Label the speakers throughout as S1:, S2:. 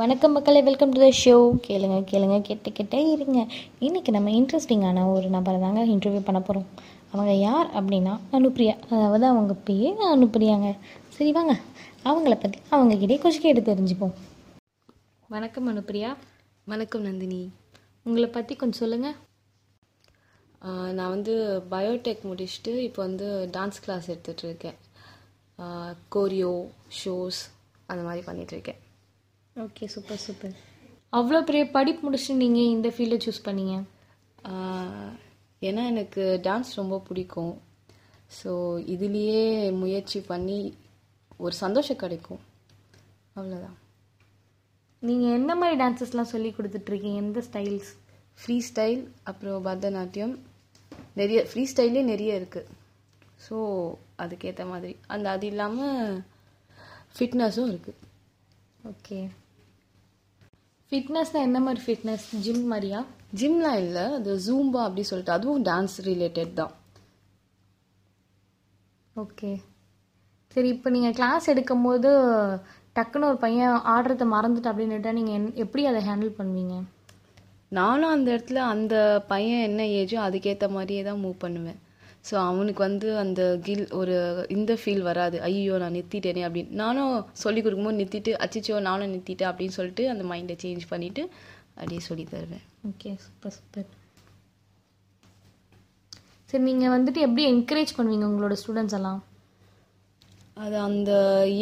S1: வணக்கம் மக்களே welcome to the show கேளுங்க கேளுங்க கேட்டுக்கிட்டே இருங்க. இன்றைக்கி நம்ம இன்ட்ரெஸ்டிங்கான ஒரு நபரை தாங்க இன்டர்வியூ பண்ண போகிறோம் அவங்க யார் அப்படின்னா அனுப்பிரியா. அதாவது அவங்க பேர் அனுப்பிரியாங்க. சரி வாங்க. அவங்கள பற்றி அவங்கக்கிட்டே கொஞ்சம் கேட்டு தெரிஞ்சுப்போம். வணக்கம் அனுப்பிரியா.
S2: வணக்கம் நந்தினி.
S1: உங்களை பற்றி கொஞ்சம் சொல்லுங்கள்
S2: நான் வந்து பயோடெக் முடிச்சுட்டு இப்போ வந்து டான்ஸ் கிளாஸ் எடுத்துகிட்டு இருக்கேன். கோரியோ ஷோஸ் அந்த மாதிரி பண்ணிட்டு இருக்கேன்.
S1: ஓகே சூப்பர் சூப்பர் அவ்வளோ பெரிய படிப்பு முடிச்சுட்டு நீங்கள் இந்த ஃபீல்டை சூஸ் பண்ணீங்க?
S2: ஏன்னா எனக்கு டான்ஸ் ரொம்ப பிடிக்கும். ஸோ இதுலேயே முயற்சி பண்ணி ஒரு சந்தோஷம் கிடைக்கும். அவ்வளோதான்
S1: நீங்கள் என்ன மாதிரி டான்சஸ்லாம் சொல்லி கொடுத்துட்ருக்கீங்க? எந்த ஸ்டைல்ஸ்
S2: ஃப்ரீ ஸ்டைல் அப்புறம் பரதநாட்டியம். நிறைய ஃப்ரீ ஸ்டைலே நிறைய இருக்குது ஸோ அதுக்கேற்ற மாதிரி. அந்த அது இல்லாமல் ஃபிட்னஸும் இருக்குது
S1: ஓகே ஃபிட்னஸ்னால் என்ன மாதிரி ஃபிட்னஸ் ஜிம் மாதிரியா?
S2: ஜிம்லாம் இல்லை. அது ஜூம்பா அப்படி சொல்லிட்டு. அதுவும் டான்ஸ் ரிலேட்டட் தான்.
S1: ஓகே சரி இப்போ நீங்கள் கிளாஸ் எடுக்கும்போது டக்குன்னு ஒரு பையன் ஆடுறத மறந்துட்டு அப்படின்னுட்டா நீங்கள் எப்படி அதை ஹேண்டில் பண்ணுவீங்க?
S2: நானும் அந்த இடத்துல அந்த பையன் என்ன ஏஜோ அதுக்கேற்ற மாதிரியே தான் மூவ் பண்ணுவேன். ஸோ அவனுக்கு வந்து அந்த கில் ஒரு இந்த ஃபீல் வராது. ஐயோ நான் நிறுத்திட்டேனே அப்படின்னு. நானும் சொல்லி கொடுக்கும்போது நிறுத்திட்டு அச்சிச்சோ நானும் நிறுத்திட்டேன் அப்படின்னு சொல்லிட்டு அந்த மைண்டை சேஞ்ச் பண்ணிவிட்டு அப்படியே சொல்லி தருவேன்.
S1: ஓகே சூப்பர் சூப்பர் சரி நீங்கள் வந்துட்டு எப்படி என்கரேஜ் பண்ணுவீங்க உங்களோட ஸ்டூடெண்ட்ஸ் எல்லாம்?
S2: அது அந்த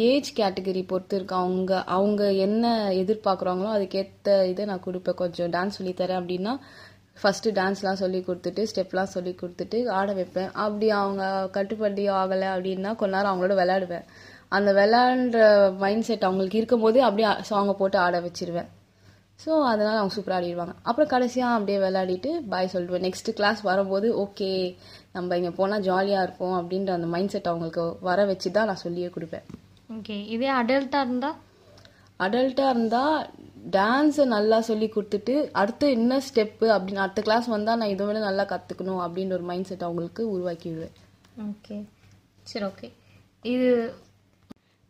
S2: ஏஜ் கேட்டகரி பொறுத்து இருக்கு. அவங்க அவங்க என்ன எதிர்பார்க்குறாங்களோ அதுக்கேற்ற இதை நான் கொடுப்பேன். கொஞ்சம் டான்ஸ் சொல்லித்தரேன் அப்படின்னா ஃபஸ்ட்டு டான்ஸ்லாம் சொல்லி கொடுத்துட்டு ஸ்டெப்லாம் சொல்லி கொடுத்துட்டு ஆட வைப்பேன். அப்படி அவங்க கட்டுப்படி ஆகலை அப்படின்னா கொஞ்ச நேரம் அவங்களோட விளையாடுவேன். அந்த விளையாடுற மைண்ட் செட் அவங்களுக்கு இருக்கும்போது அப்படியே சாங்கை போட்டு ஆட வச்சிருவேன். ஸோ அதனால் அவங்க சூப்பராக ஆடிடுவாங்க. அப்புறம் கடைசியாக அப்படியே விளையாடிட்டு பாய் சொல்லிடுவேன். நெக்ஸ்ட் கிளாஸ் வரும்போது ஓகே நம்ம இங்கே போனால் ஜாலியாக இருப்போம் அப்படின்ற அந்த மைண்ட் செட் அவங்களுக்கு வர வச்சு தான் நான் சொல்லியே கொடுப்பேன்.
S1: ஓகே இதே அடல்ட்டாக இருந்தால்
S2: அடல்ட்டாக இருந்தால் டான்ஸை நல்லா சொல்லி கொடுத்துட்டு அடுத்து என்ன ஸ்டெப்பு அப்படின்னு அடுத்த கிளாஸ் வந்தால் நான் இதை விட நல்லா கற்றுக்கணும் அப்படின்ற ஒரு மைண்ட் செட் அவங்களுக்கு உருவாக்கி விடுவேன்
S1: ஓகே சரி ஓகே இது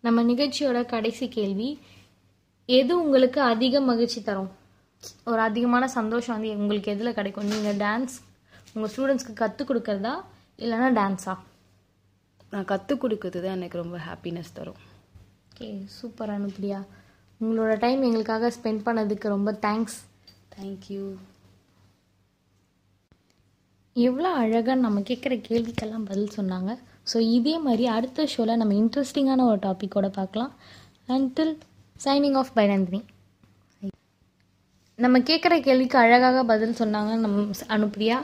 S1: நம்ம நிகழ்ச்சியோட கடைசி கேள்வி. எது உங்களுக்கு அதிக மகிழ்ச்சி தரும்? ஒரு அதிகமான சந்தோஷம் வந்து உங்களுக்கு எதில் கிடைக்கும்? நீங்கள் டான்ஸ் உங்கள் ஸ்டூடெண்ட்ஸ்க்கு கற்றுக் கொடுக்கறதா? இல்லைன்னா டான்ஸா
S2: நான் கற்றுக் கொடுக்கறது தான் எனக்கு ரொம்ப ஹாப்பினஸ் தரும்.
S1: ஓகே சூப்பர் அனுப்பிரியா உங்களோட டைம் எங்களுக்காக ஸ்பெண்ட் பண்ணதுக்கு ரொம்ப தேங்க்ஸ்
S2: தேங்க்யூ
S1: எவ்வளோ அழகாக நம்ம கேட்குற கேள்விக்கெல்லாம் பதில் சொன்னாங்க. ஸோ இதே மாதிரி அடுத்த ஷோவில் நம்ம இன்ட்ரெஸ்டிங்கான ஒரு டாப்பிக்கோட பார்க்கலாம். Until signing off by Nandini. நம்ம கேட்குற கேள்விக்கு அழகாக பதில் சொன்னாங்க நம்ம அனுப்பிரியா.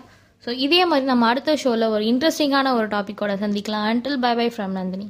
S1: ஸோ இதே மாதிரி நம்ம அடுத்த ஷோவில் ஒரு இன்ட்ரெஸ்டிங்கான ஒரு டாப்பிக்கோட சந்திக்கலாம். Until bye bye from Nandini.